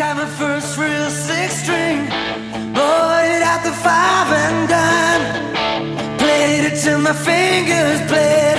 Got my first real six string, bought it at the five and dime. Played it till my fingers bled.